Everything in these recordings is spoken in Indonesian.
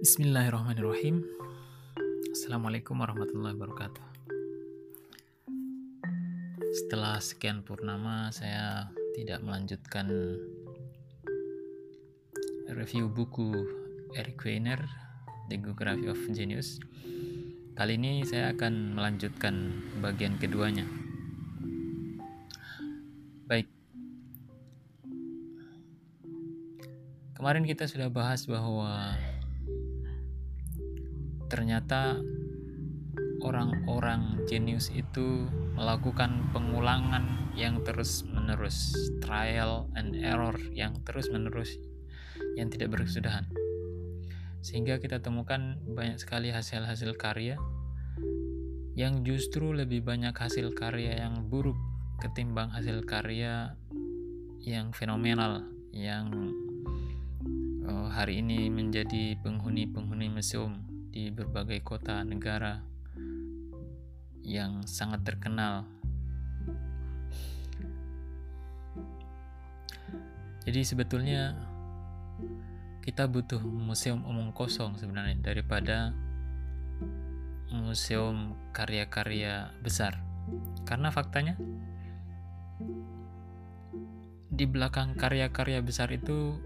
Bismillahirrahmanirrahim. Assalamualaikum warahmatullahi wabarakatuh. Setelah sekian purnama, saya tidak melanjutkan review buku Eric Weiner, The Geography of Genius. Kali ini saya akan melanjutkan bagian keduanya. Baik. Kemarin kita sudah bahas bahwa ternyata orang-orang jenius itu melakukan pengulangan yang terus-menerus, trial and error yang terus-menerus yang tidak berkesudahan. Sehingga kita temukan banyak sekali hasil-hasil karya yang justru lebih banyak hasil karya yang buruk ketimbang hasil karya yang fenomenal yang uh, hari ini menjadi penghuni-penghuni museum di berbagai kota negara yang sangat terkenal. Jadi sebetulnya kita butuh museum omong kosong sebenarnya daripada museum karya-karya besar. Karena faktanya di belakang karya-karya besar itu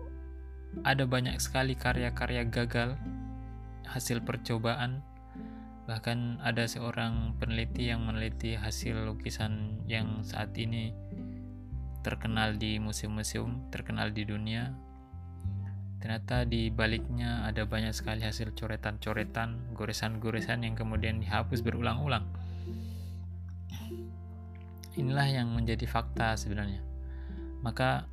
ada banyak sekali karya-karya gagal hasil percobaan. Bahkan ada seorang peneliti yang meneliti hasil lukisan yang saat ini terkenal di museum-museum terkenal di dunia. Ternyata di baliknya ada banyak sekali hasil coretan-coretan goresan-goresan yang kemudian dihapus berulang-ulang. Inilah yang menjadi fakta sebenarnya. Maka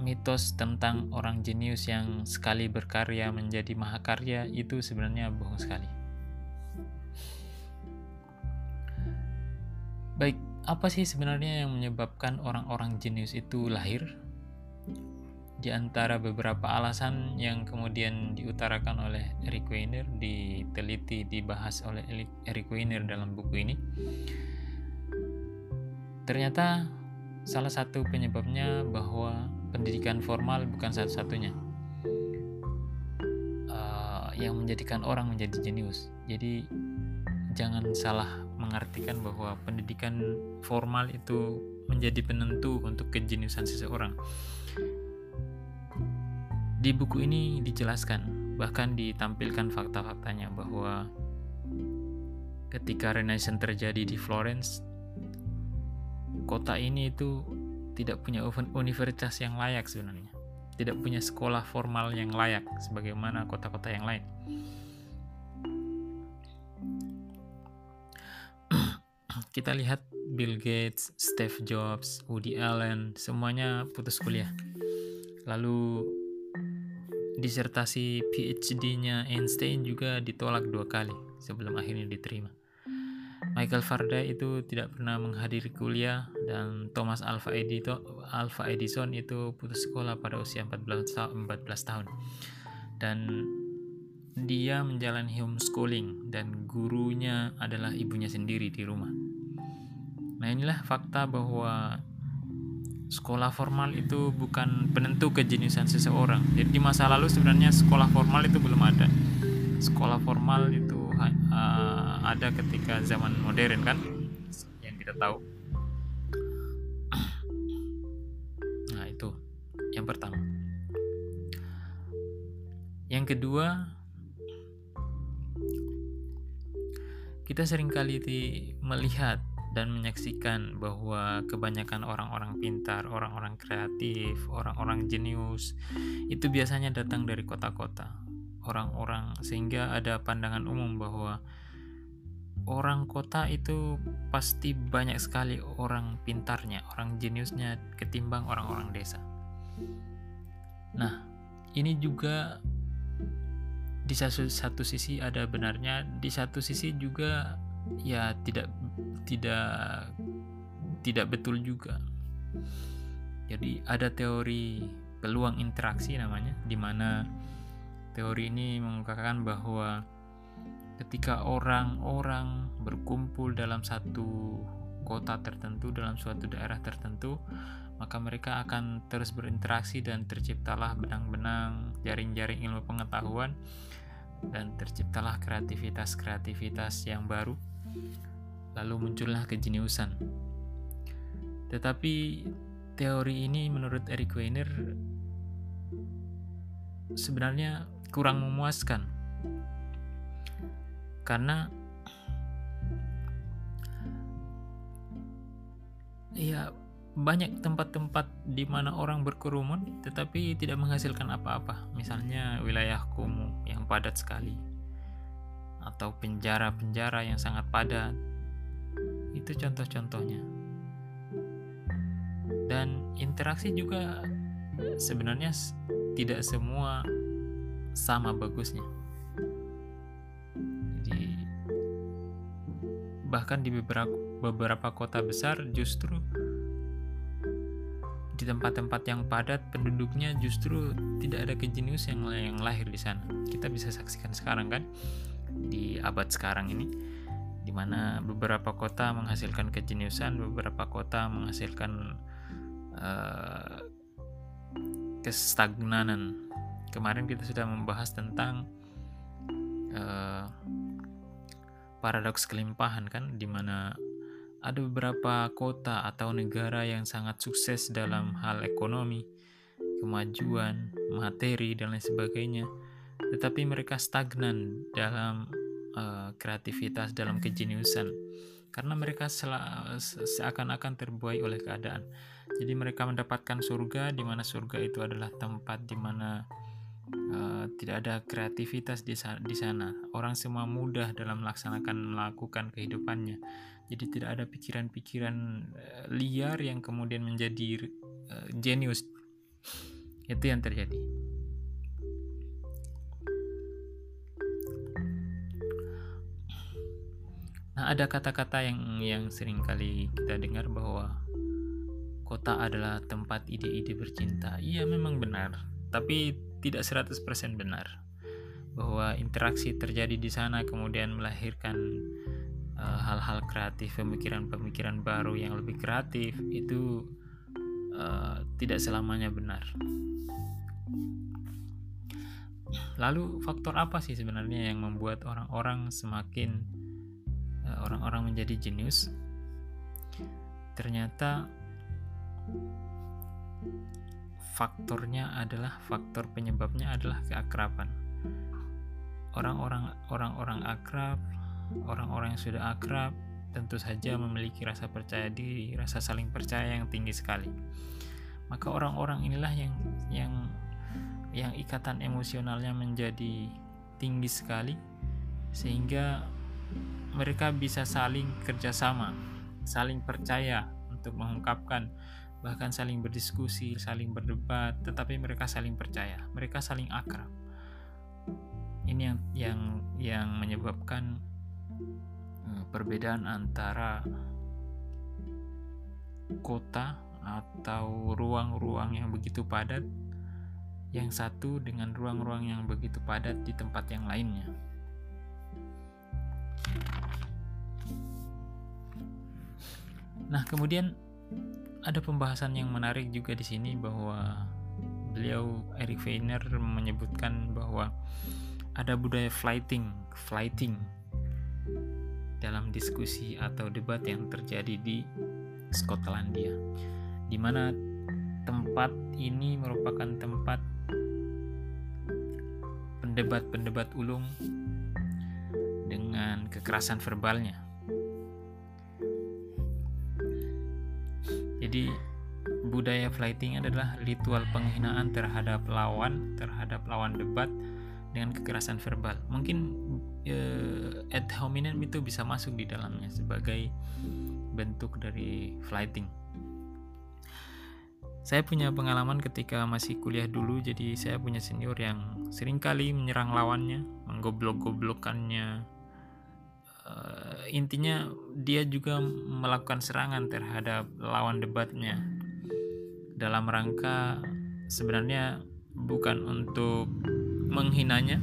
mitos tentang orang jenius yang sekali berkarya menjadi mahakarya itu sebenarnya bohong sekali. Baik, apa sih sebenarnya yang menyebabkan orang-orang jenius itu lahir? Di antara beberapa alasan yang kemudian diutarakan oleh Eric Weiner, diteliti, dibahas oleh Eric Weiner dalam buku ini, ternyata salah satu penyebabnya bahwa pendidikan formal bukan satu-satunya uh, yang menjadikan orang menjadi jenius. Jadi jangan salah mengartikan bahwa pendidikan formal itu menjadi penentu untuk kejeniusan seseorang. Di buku ini dijelaskan, bahkan ditampilkan fakta-faktanya bahwa ketika Renaissance terjadi di Florence, kota ini itu tidak punya universitas yang layak sebenarnya. Tidak punya sekolah formal yang layak sebagaimana kota-kota yang lain. Kita lihat Bill Gates, Steve Jobs, Woody Allen semuanya putus kuliah. Lalu disertasi PhD-nya Einstein juga ditolak dua kali sebelum akhirnya diterima Michael Faraday itu tidak pernah menghadiri kuliah dan Thomas Alva Edison, Alva Edison itu putus sekolah pada usia 14, 14 tahun. Dan dia menjalani homeschooling dan gurunya adalah ibunya sendiri di rumah. Nah, inilah fakta bahwa sekolah formal itu bukan penentu kejeniusan seseorang. Jadi di masa lalu sebenarnya sekolah formal itu belum ada. Sekolah formal itu uh, ada ketika zaman modern kan yang kita tahu. Nah itu. Yang pertama. Yang kedua kita sering kali melihat dan menyaksikan bahwa kebanyakan orang-orang pintar, orang-orang kreatif, orang-orang jenius itu biasanya datang dari kota-kota orang-orang sehingga ada pandangan umum bahwa orang kota itu pasti banyak sekali orang pintarnya, orang jeniusnya ketimbang orang-orang desa. Nah, ini juga di satu, satu sisi ada benarnya, di satu sisi juga ya tidak tidak tidak betul juga. Jadi ada teori peluang interaksi namanya di mana Teori ini mengungkapkan bahwa ketika orang-orang berkumpul dalam satu kota tertentu, dalam suatu daerah tertentu, maka mereka akan terus berinteraksi dan terciptalah benang-benang jaring-jaring ilmu pengetahuan dan terciptalah kreativitas-kreativitas yang baru. Lalu muncullah kejeniusan. Tetapi teori ini menurut Eric Weiner sebenarnya kurang memuaskan karena ya banyak tempat-tempat di mana orang berkerumun tetapi tidak menghasilkan apa-apa. Misalnya wilayah kumuh yang padat sekali atau penjara-penjara yang sangat padat. Itu contoh-contohnya. Dan interaksi juga sebenarnya tidak semua sama bagusnya. Jadi bahkan di beberapa beberapa kota besar justru di tempat-tempat yang padat penduduknya justru tidak ada kejenius yang, yang lahir di sana. Kita bisa saksikan sekarang kan di abad sekarang ini di mana beberapa kota menghasilkan kejeniusan, beberapa kota menghasilkan uh, kestagnanan. Kemarin kita sudah membahas tentang uh, paradoks kelimpahan kan di mana ada beberapa kota atau negara yang sangat sukses dalam hal ekonomi, kemajuan, materi, dan lain sebagainya, tetapi mereka stagnan dalam uh, kreativitas, dalam kejeniusan, karena mereka seakan-akan terbuai oleh keadaan. Jadi mereka mendapatkan surga, di mana surga itu adalah tempat di mana uh, tidak ada kreativitas di, di sana. Orang semua mudah dalam melaksanakan melakukan kehidupannya. Jadi tidak ada pikiran-pikiran uh, liar yang kemudian menjadi uh, jenius. Itu yang terjadi. Nah ada kata-kata yang yang sering kali kita dengar bahwa kota adalah tempat ide-ide bercinta. Iya memang benar. Tapi tidak 100% benar bahwa interaksi terjadi di sana kemudian melahirkan Eh, hal-hal uh, kreatif, pemikiran-pemikiran baru yang lebih kreatif itu uh, tidak selamanya benar. Lalu faktor apa sih sebenarnya yang membuat orang-orang semakin eh, orang-orang menjadi jenius? Ternyata faktornya adalah faktor penyebabnya adalah keakraban. Orang-orang orang-orang akrab orang-orang yang sudah akrab tentu saja memiliki rasa percaya diri, rasa saling percaya yang tinggi sekali. Maka orang-orang inilah yang yang yang ikatan emosionalnya menjadi tinggi sekali sehingga mereka bisa saling kerjasama, saling percaya untuk mengungkapkan bahkan saling berdiskusi, saling berdebat, tetapi mereka saling percaya, mereka saling akrab. Ini yang yang yang menyebabkan Eh, perbedaan antara kota atau ruang-ruang yang begitu padat yang satu dengan ruang-ruang yang begitu padat di tempat yang lainnya. Nah, kemudian ada pembahasan yang menarik juga di sini bahwa beliau Eric Weiner menyebutkan bahwa ada budaya flighting, flighting dalam diskusi atau debat yang terjadi di Skotlandia, di mana tempat ini merupakan tempat pendebat-pendebat ulung dengan kekerasan verbalnya. Jadi budaya fighting adalah ritual penghinaan terhadap lawan, terhadap lawan debat dengan kekerasan verbal. Mungkin uh, ad hominem itu bisa masuk di dalamnya sebagai bentuk dari flighting. Saya punya pengalaman ketika masih kuliah dulu, jadi saya punya senior yang sering kali menyerang lawannya, menggoblok-goblokannya. Uh, intinya dia juga melakukan serangan terhadap lawan debatnya dalam rangka sebenarnya bukan untuk menghinanya,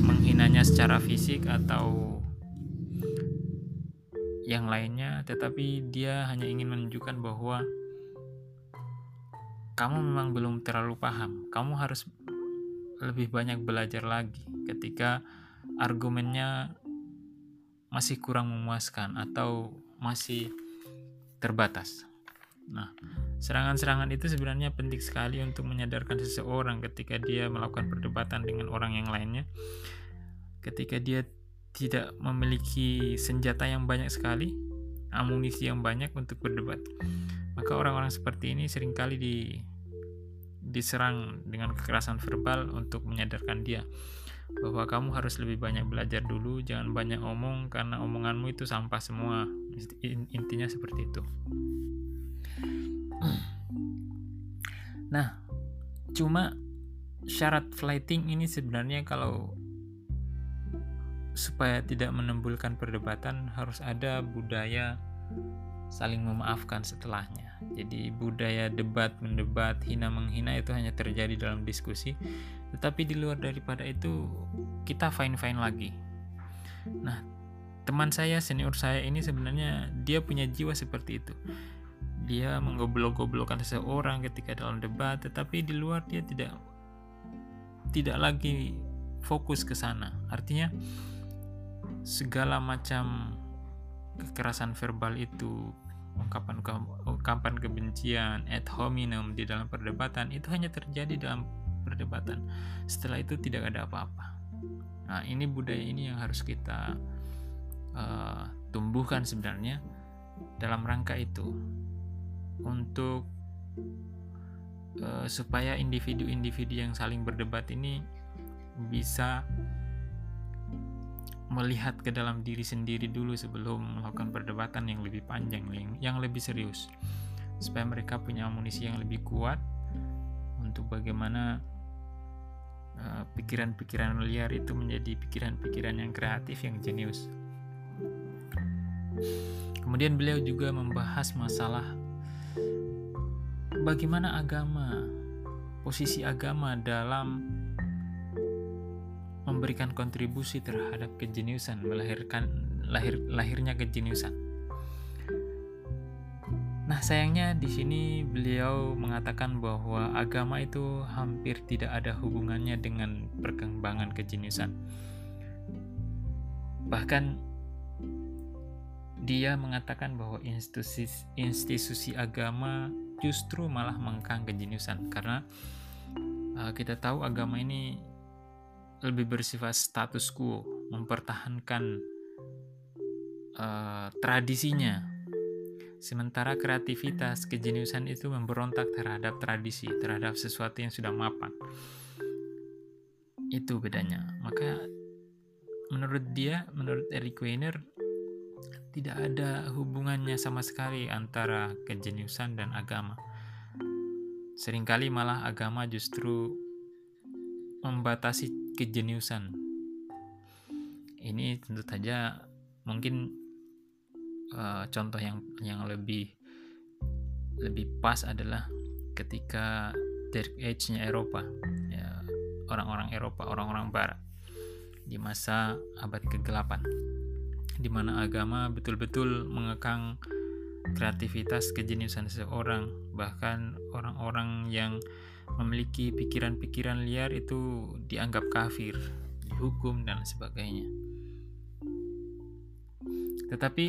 menghinanya secara fisik atau yang lainnya, tetapi dia hanya ingin menunjukkan bahwa kamu memang belum terlalu paham. Kamu harus lebih banyak belajar lagi ketika argumennya masih kurang memuaskan atau masih terbatas. Nah, serangan-serangan itu sebenarnya penting sekali untuk menyadarkan seseorang ketika dia melakukan perdebatan dengan orang yang lainnya. Ketika dia tidak memiliki senjata yang banyak sekali, amunisi yang banyak untuk berdebat. Maka orang-orang seperti ini sering kali di diserang dengan kekerasan verbal untuk menyadarkan dia bahwa kamu harus lebih banyak belajar dulu, jangan banyak omong karena omonganmu itu sampah semua. Intinya seperti itu. Nah, cuma syarat flighting ini sebenarnya kalau supaya tidak menimbulkan perdebatan harus ada budaya saling memaafkan setelahnya. Jadi budaya debat mendebat, hina menghina itu hanya terjadi dalam diskusi, tetapi di luar daripada itu kita fine-fine lagi. Nah, teman saya senior saya ini sebenarnya dia punya jiwa seperti itu dia menggoblok-goblokkan seseorang ketika dalam debat, tetapi di luar dia tidak tidak lagi fokus ke sana. Artinya segala macam kekerasan verbal itu ungkapan ungkapan kebencian ad hominem di dalam perdebatan itu hanya terjadi dalam perdebatan. Setelah itu tidak ada apa-apa. Nah, ini budaya ini yang harus kita uh, tumbuhkan sebenarnya dalam rangka itu untuk uh, supaya individu-individu yang saling berdebat ini bisa melihat ke dalam diri sendiri dulu sebelum melakukan perdebatan yang lebih panjang, yang, lebih serius, supaya mereka punya amunisi yang lebih kuat untuk bagaimana eh, pikiran-pikiran uh, liar itu menjadi pikiran-pikiran yang kreatif, yang jenius. Kemudian beliau juga membahas masalah bagaimana agama, posisi agama dalam memberikan kontribusi terhadap kejeniusan, melahirkan lahir lahirnya kejeniusan. Nah, sayangnya di sini beliau mengatakan bahwa agama itu hampir tidak ada hubungannya dengan perkembangan kejeniusan. Bahkan dia mengatakan bahwa institusi institusi agama justru malah mengkang kejeniusan karena uh, kita tahu agama ini lebih bersifat status quo, mempertahankan uh, tradisinya. Sementara kreativitas, kejeniusan itu memberontak terhadap tradisi, terhadap sesuatu yang sudah mapan. Itu bedanya. Maka menurut dia, menurut Eric Weiner, tidak ada hubungannya sama sekali antara kejeniusan dan agama. Seringkali malah agama justru membatasi kejeniusan. Ini tentu saja mungkin uh, contoh yang yang lebih lebih pas adalah ketika Dark Age-nya Eropa, ya, orang-orang Eropa, orang-orang Barat di masa abad kegelapan di mana agama betul-betul mengekang kreativitas kejeniusan seseorang, bahkan orang-orang yang memiliki pikiran-pikiran liar itu dianggap kafir, dihukum dan sebagainya. Tetapi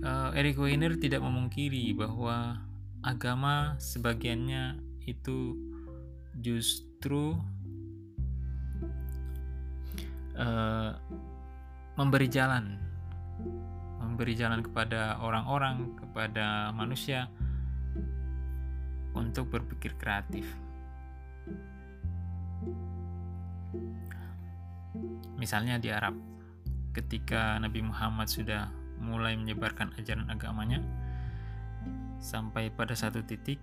uh, Eric Weiner tidak memungkiri bahwa agama sebagiannya itu justru uh, memberi jalan memberi jalan kepada orang-orang kepada manusia untuk berpikir kreatif. Misalnya di Arab ketika Nabi Muhammad sudah mulai menyebarkan ajaran agamanya sampai pada satu titik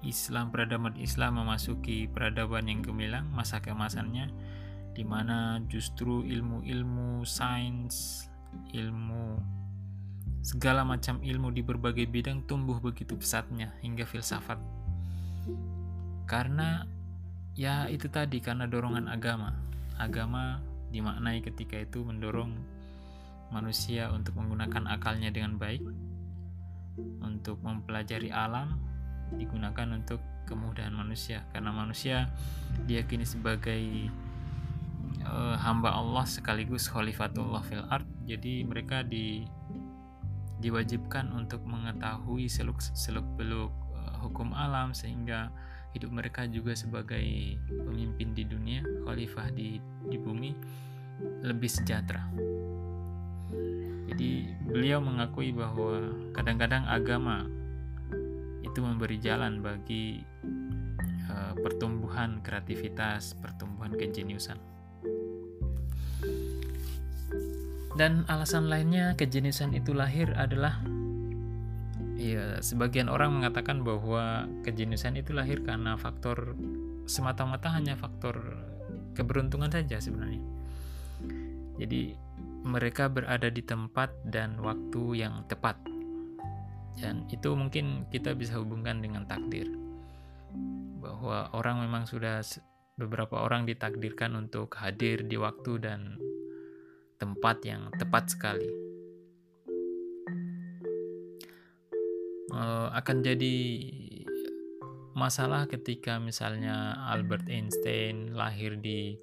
Islam peradaban Islam memasuki peradaban yang gemilang masa keemasannya di mana justru ilmu-ilmu sains, ilmu segala macam ilmu di berbagai bidang tumbuh begitu pesatnya hingga filsafat. Karena ya itu tadi karena dorongan agama. Agama dimaknai ketika itu mendorong manusia untuk menggunakan akalnya dengan baik, untuk mempelajari alam, digunakan untuk kemudahan manusia karena manusia diyakini sebagai uh, hamba Allah sekaligus khalifatullah fil ard jadi mereka di diwajibkan untuk mengetahui seluk seluk uh, hukum alam sehingga hidup mereka juga sebagai pemimpin di dunia khalifah di di bumi lebih sejahtera jadi beliau mengakui bahwa kadang-kadang agama itu memberi jalan bagi uh, pertumbuhan kreativitas, pertumbuhan kejeniusan. Dan alasan lainnya kejeniusan itu lahir adalah ya sebagian orang mengatakan bahwa kejeniusan itu lahir karena faktor semata-mata hanya faktor keberuntungan saja sebenarnya. Jadi mereka berada di tempat dan waktu yang tepat dan itu mungkin kita bisa hubungkan dengan takdir bahwa orang memang sudah beberapa orang ditakdirkan untuk hadir di waktu dan tempat yang tepat sekali uh, akan jadi masalah ketika misalnya Albert Einstein lahir di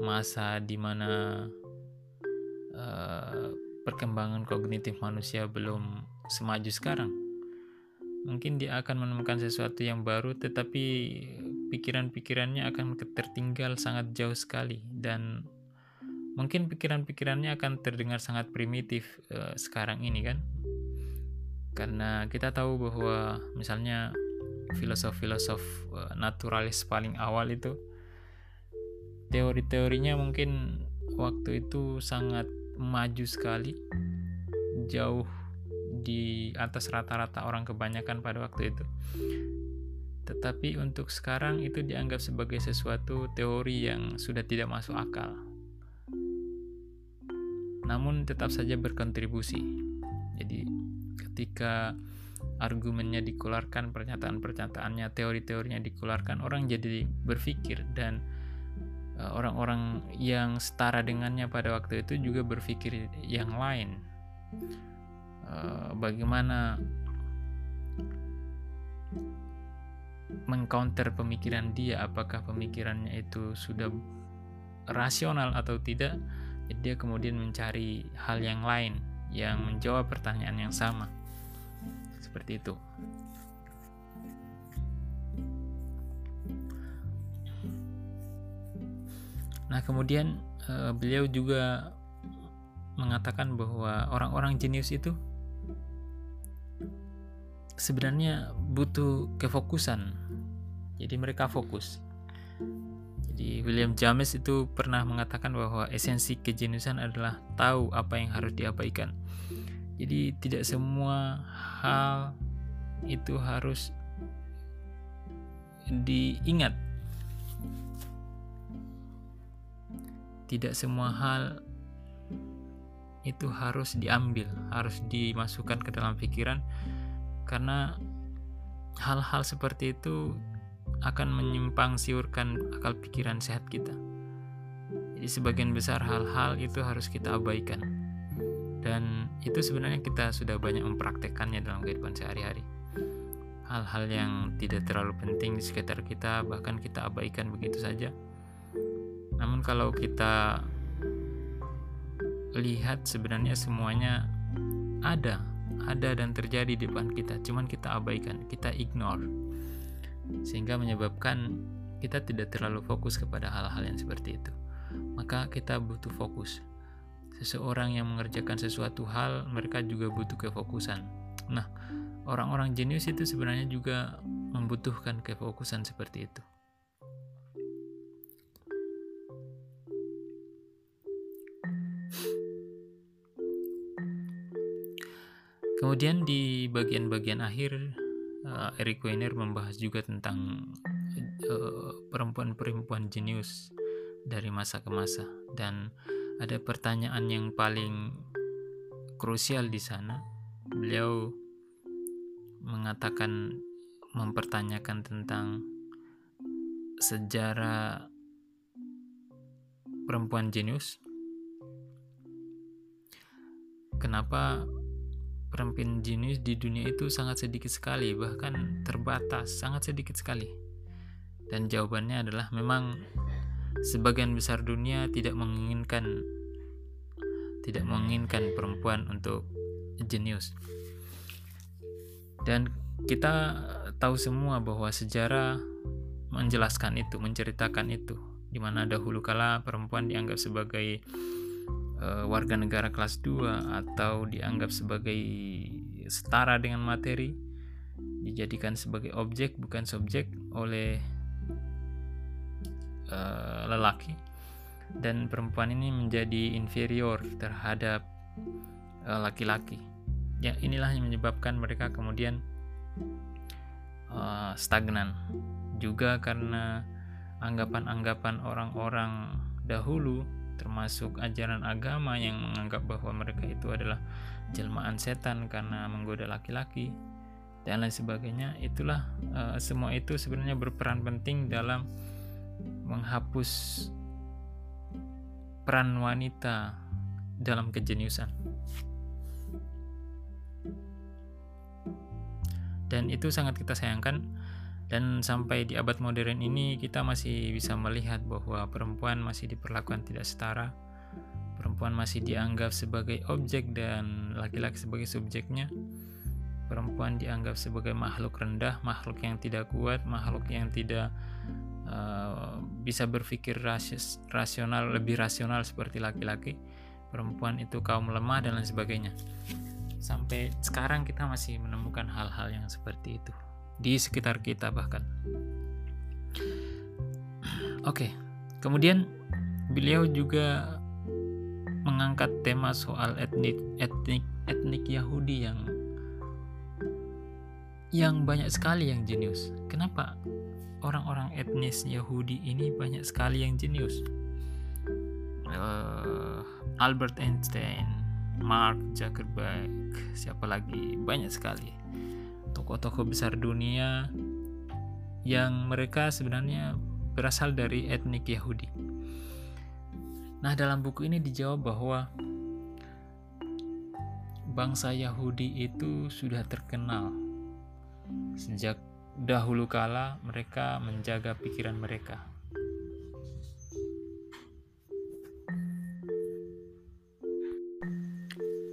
masa di mana uh, perkembangan kognitif manusia belum semaju sekarang. Mungkin dia akan menemukan sesuatu yang baru, tetapi pikiran-pikirannya akan tertinggal sangat jauh sekali, dan mungkin pikiran-pikirannya akan terdengar sangat primitif uh, sekarang ini, kan? Karena kita tahu bahwa misalnya filosof-filosof uh, naturalis paling awal itu teori-teorinya mungkin waktu itu sangat maju sekali, jauh di atas rata-rata orang kebanyakan pada waktu itu. Tetapi untuk sekarang itu dianggap sebagai sesuatu teori yang sudah tidak masuk akal. Namun tetap saja berkontribusi. Jadi ketika argumennya dikeluarkan, pernyataan-pernyataannya, teori-teorinya dikeluarkan, orang jadi berpikir dan eh, orang-orang yang setara dengannya pada waktu itu juga berpikir yang lain. Eh, bagaimana mengcounter pemikiran dia apakah pemikirannya itu sudah rasional atau tidak dia kemudian mencari hal yang lain yang menjawab pertanyaan yang sama seperti itu nah kemudian uh, beliau juga mengatakan bahwa orang-orang jenius itu sebenarnya butuh kefokusan. Jadi mereka fokus. Jadi William James itu pernah mengatakan bahwa esensi kejeniusan adalah tahu apa yang harus diabaikan. Jadi tidak semua hal itu harus diingat. Tidak semua hal itu harus diambil, harus dimasukkan ke dalam pikiran karena hal-hal seperti itu akan menyimpang siurkan akal pikiran sehat kita. Jadi sebagian besar hal-hal itu harus kita abaikan. Dan itu sebenarnya kita sudah banyak mempraktekkannya dalam kehidupan sehari-hari. Hal-hal yang tidak terlalu penting di sekitar kita bahkan kita abaikan begitu saja. Namun kalau kita lihat sebenarnya semuanya ada ada dan terjadi di depan kita, cuman kita abaikan, kita ignore. Sehingga menyebabkan kita tidak terlalu fokus kepada hal-hal yang seperti itu. Maka kita butuh fokus. Seseorang yang mengerjakan sesuatu hal, mereka juga butuh kefokusan. Nah, orang-orang jenius itu sebenarnya juga membutuhkan kefokusan seperti itu. Kemudian di bagian-bagian akhir Eric Weiner membahas juga tentang uh, perempuan-perempuan jenius dari masa ke masa dan ada pertanyaan yang paling krusial di sana. Beliau mengatakan mempertanyakan tentang sejarah perempuan jenius kenapa perempuan jenius di dunia itu sangat sedikit sekali, bahkan terbatas, sangat sedikit sekali. Dan jawabannya adalah memang sebagian besar dunia tidak menginginkan tidak menginginkan perempuan untuk jenius. Dan kita tahu semua bahwa sejarah menjelaskan itu, menceritakan itu, di mana dahulu kala perempuan dianggap sebagai uh, warga negara kelas 2 atau dianggap sebagai setara dengan materi, dijadikan sebagai objek bukan subjek oleh uh, lelaki dan perempuan ini menjadi inferior terhadap eh, laki-laki. Uh, ya inilah yang menyebabkan mereka kemudian uh, stagnan. Juga karena anggapan-anggapan orang-orang dahulu termasuk ajaran agama yang menganggap bahwa mereka itu adalah jelmaan setan karena menggoda laki-laki dan lain sebagainya itulah uh, semua itu sebenarnya berperan penting dalam menghapus peran wanita dalam kejeniusan. Dan itu sangat kita sayangkan dan sampai di abad modern ini kita masih bisa melihat bahwa perempuan masih diperlakukan tidak setara. Perempuan masih dianggap sebagai objek dan laki-laki sebagai subjeknya. Perempuan dianggap sebagai makhluk rendah, makhluk yang tidak kuat, makhluk yang tidak uh, bisa berpikir rasional lebih rasional seperti laki-laki perempuan itu kaum lemah dan lain sebagainya sampai sekarang kita masih menemukan hal-hal yang seperti itu di sekitar kita bahkan oke okay. kemudian beliau juga mengangkat tema soal etnik etnik etnik Yahudi yang yang banyak sekali yang jenius. Kenapa orang-orang etnis Yahudi ini banyak sekali yang jenius. Uh, Albert Einstein, Mark Zuckerberg, siapa lagi? Banyak sekali tokoh-tokoh besar dunia yang mereka sebenarnya berasal dari etnik Yahudi. Nah, dalam buku ini dijawab bahwa bangsa Yahudi itu sudah terkenal sejak dahulu kala mereka menjaga pikiran mereka.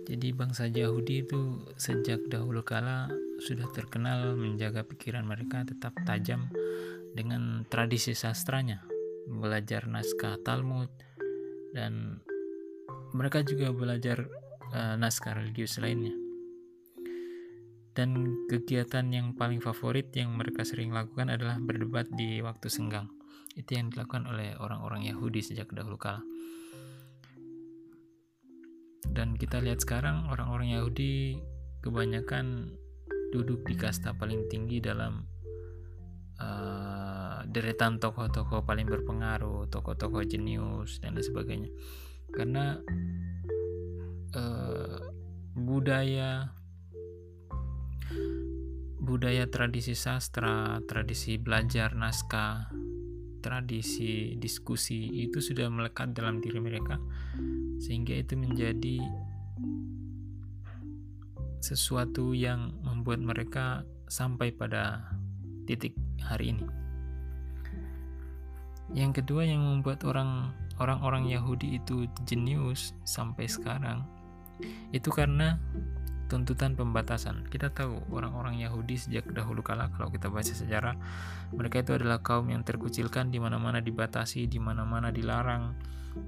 Jadi bangsa Yahudi itu sejak dahulu kala sudah terkenal menjaga pikiran mereka tetap tajam dengan tradisi sastranya, belajar naskah Talmud dan mereka juga belajar uh, naskah religius lainnya dan kegiatan yang paling favorit yang mereka sering lakukan adalah berdebat di waktu senggang. Itu yang dilakukan oleh orang-orang Yahudi sejak dahulu kala. Dan kita lihat sekarang orang-orang Yahudi kebanyakan duduk di kasta paling tinggi dalam uh, deretan tokoh-tokoh paling berpengaruh, tokoh-tokoh jenius dan lain sebagainya. Karena uh, budaya budaya tradisi sastra, tradisi belajar naskah, tradisi diskusi itu sudah melekat dalam diri mereka sehingga itu menjadi sesuatu yang membuat mereka sampai pada titik hari ini. Yang kedua yang membuat orang orang-orang Yahudi itu jenius sampai sekarang itu karena tuntutan pembatasan. Kita tahu orang-orang Yahudi sejak dahulu kala kalau kita baca sejarah, mereka itu adalah kaum yang terkucilkan di mana-mana dibatasi, di mana-mana dilarang,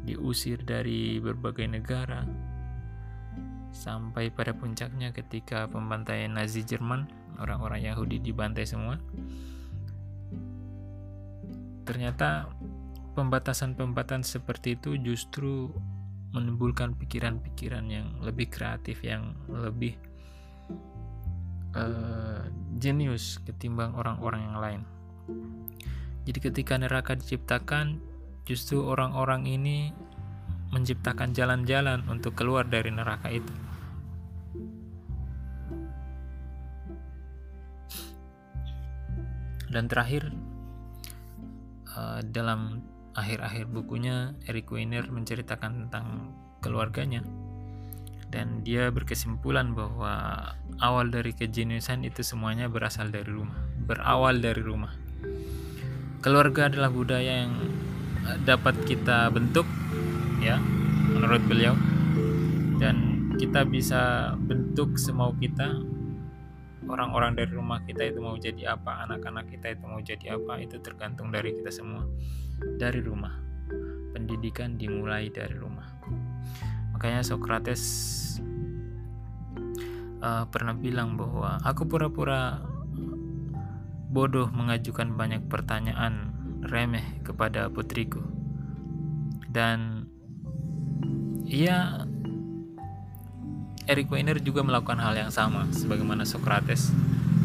diusir dari berbagai negara. Sampai pada puncaknya ketika pembantaian Nazi Jerman, orang-orang Yahudi dibantai semua. Ternyata pembatasan-pembatasan seperti itu justru menimbulkan pikiran-pikiran yang lebih kreatif yang lebih uh, jenius ketimbang orang-orang yang lain. Jadi ketika neraka diciptakan, justru orang-orang ini menciptakan jalan-jalan untuk keluar dari neraka itu. Dan terakhir uh, dalam akhir-akhir bukunya Eric Weiner menceritakan tentang keluarganya dan dia berkesimpulan bahwa awal dari kejeniusan itu semuanya berasal dari rumah, berawal dari rumah. Keluarga adalah budaya yang dapat kita bentuk, ya, menurut beliau, dan kita bisa bentuk semau kita. Orang-orang dari rumah kita itu mau jadi apa, anak-anak kita itu mau jadi apa, itu tergantung dari kita semua, dari rumah. Pendidikan dimulai dari rumah. Makanya Socrates uh, pernah bilang bahwa aku pura-pura bodoh mengajukan banyak pertanyaan remeh kepada putriku. Dan ia Eric Weiner juga melakukan hal yang sama sebagaimana Socrates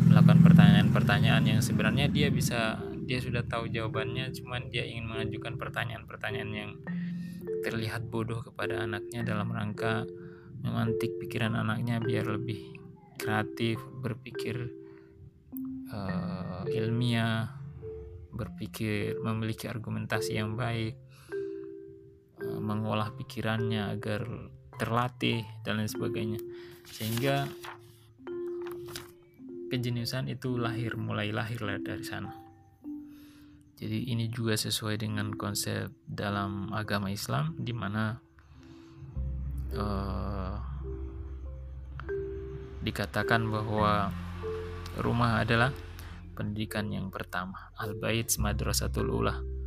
melakukan pertanyaan-pertanyaan yang sebenarnya dia bisa dia sudah tahu jawabannya cuman dia ingin mengajukan pertanyaan-pertanyaan yang terlihat bodoh kepada anaknya dalam rangka memantik pikiran anaknya biar lebih kreatif, berpikir uh, ilmiah, berpikir memiliki argumentasi yang baik, mengolah pikirannya agar terlatih dan lain sebagainya. Sehingga kejeniusan itu lahir mulai lahir dari sana. Jadi ini juga sesuai dengan konsep dalam agama Islam di mana uh, dikatakan bahwa rumah adalah pendidikan yang pertama. Al-Bait Madrasatul Ula.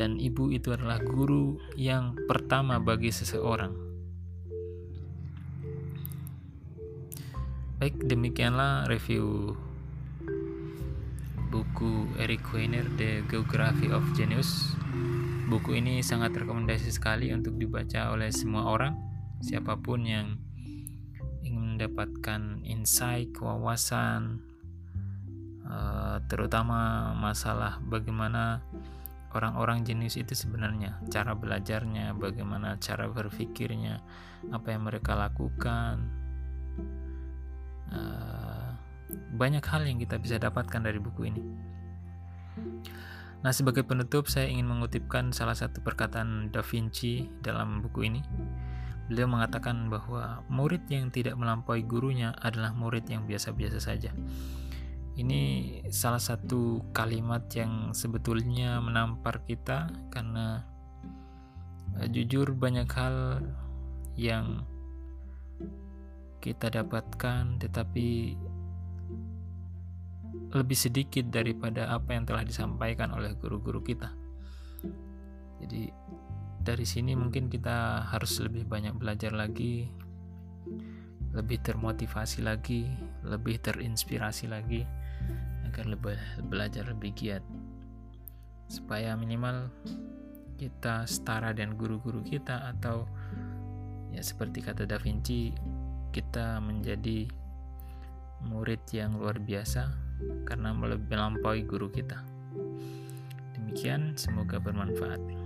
Dan ibu itu adalah guru yang pertama bagi seseorang. Baik, demikianlah review buku Eric Weiner The Geography of Genius. Buku ini sangat rekomendasi sekali untuk dibaca oleh semua orang, siapa pun yang ingin mendapatkan insight, wawasan, uh, terutama masalah bagaimana orang-orang jenius itu sebenarnya, cara belajarnya, bagaimana cara berpikirnya, apa yang mereka lakukan. Uh, banyak hal yang kita bisa dapatkan dari buku ini. Nah, sebagai penutup, saya ingin mengutipkan salah satu perkataan Da Vinci dalam buku ini. Beliau mengatakan bahwa murid yang tidak melampaui gurunya adalah murid yang biasa-biasa saja. Ini salah satu kalimat yang sebetulnya menampar kita karena uh, jujur banyak hal yang kita dapatkan tetapi lebih sedikit daripada apa yang telah disampaikan oleh guru-guru kita. Jadi dari sini mungkin kita harus lebih banyak belajar lagi, lebih termotivasi lagi, lebih terinspirasi lagi agar lebih belajar lebih giat. Supaya minimal kita setara dengan guru-guru kita atau ya seperti kata Da Vinci kita menjadi murid yang luar biasa karena melampaui guru kita. Demikian, semoga bermanfaat.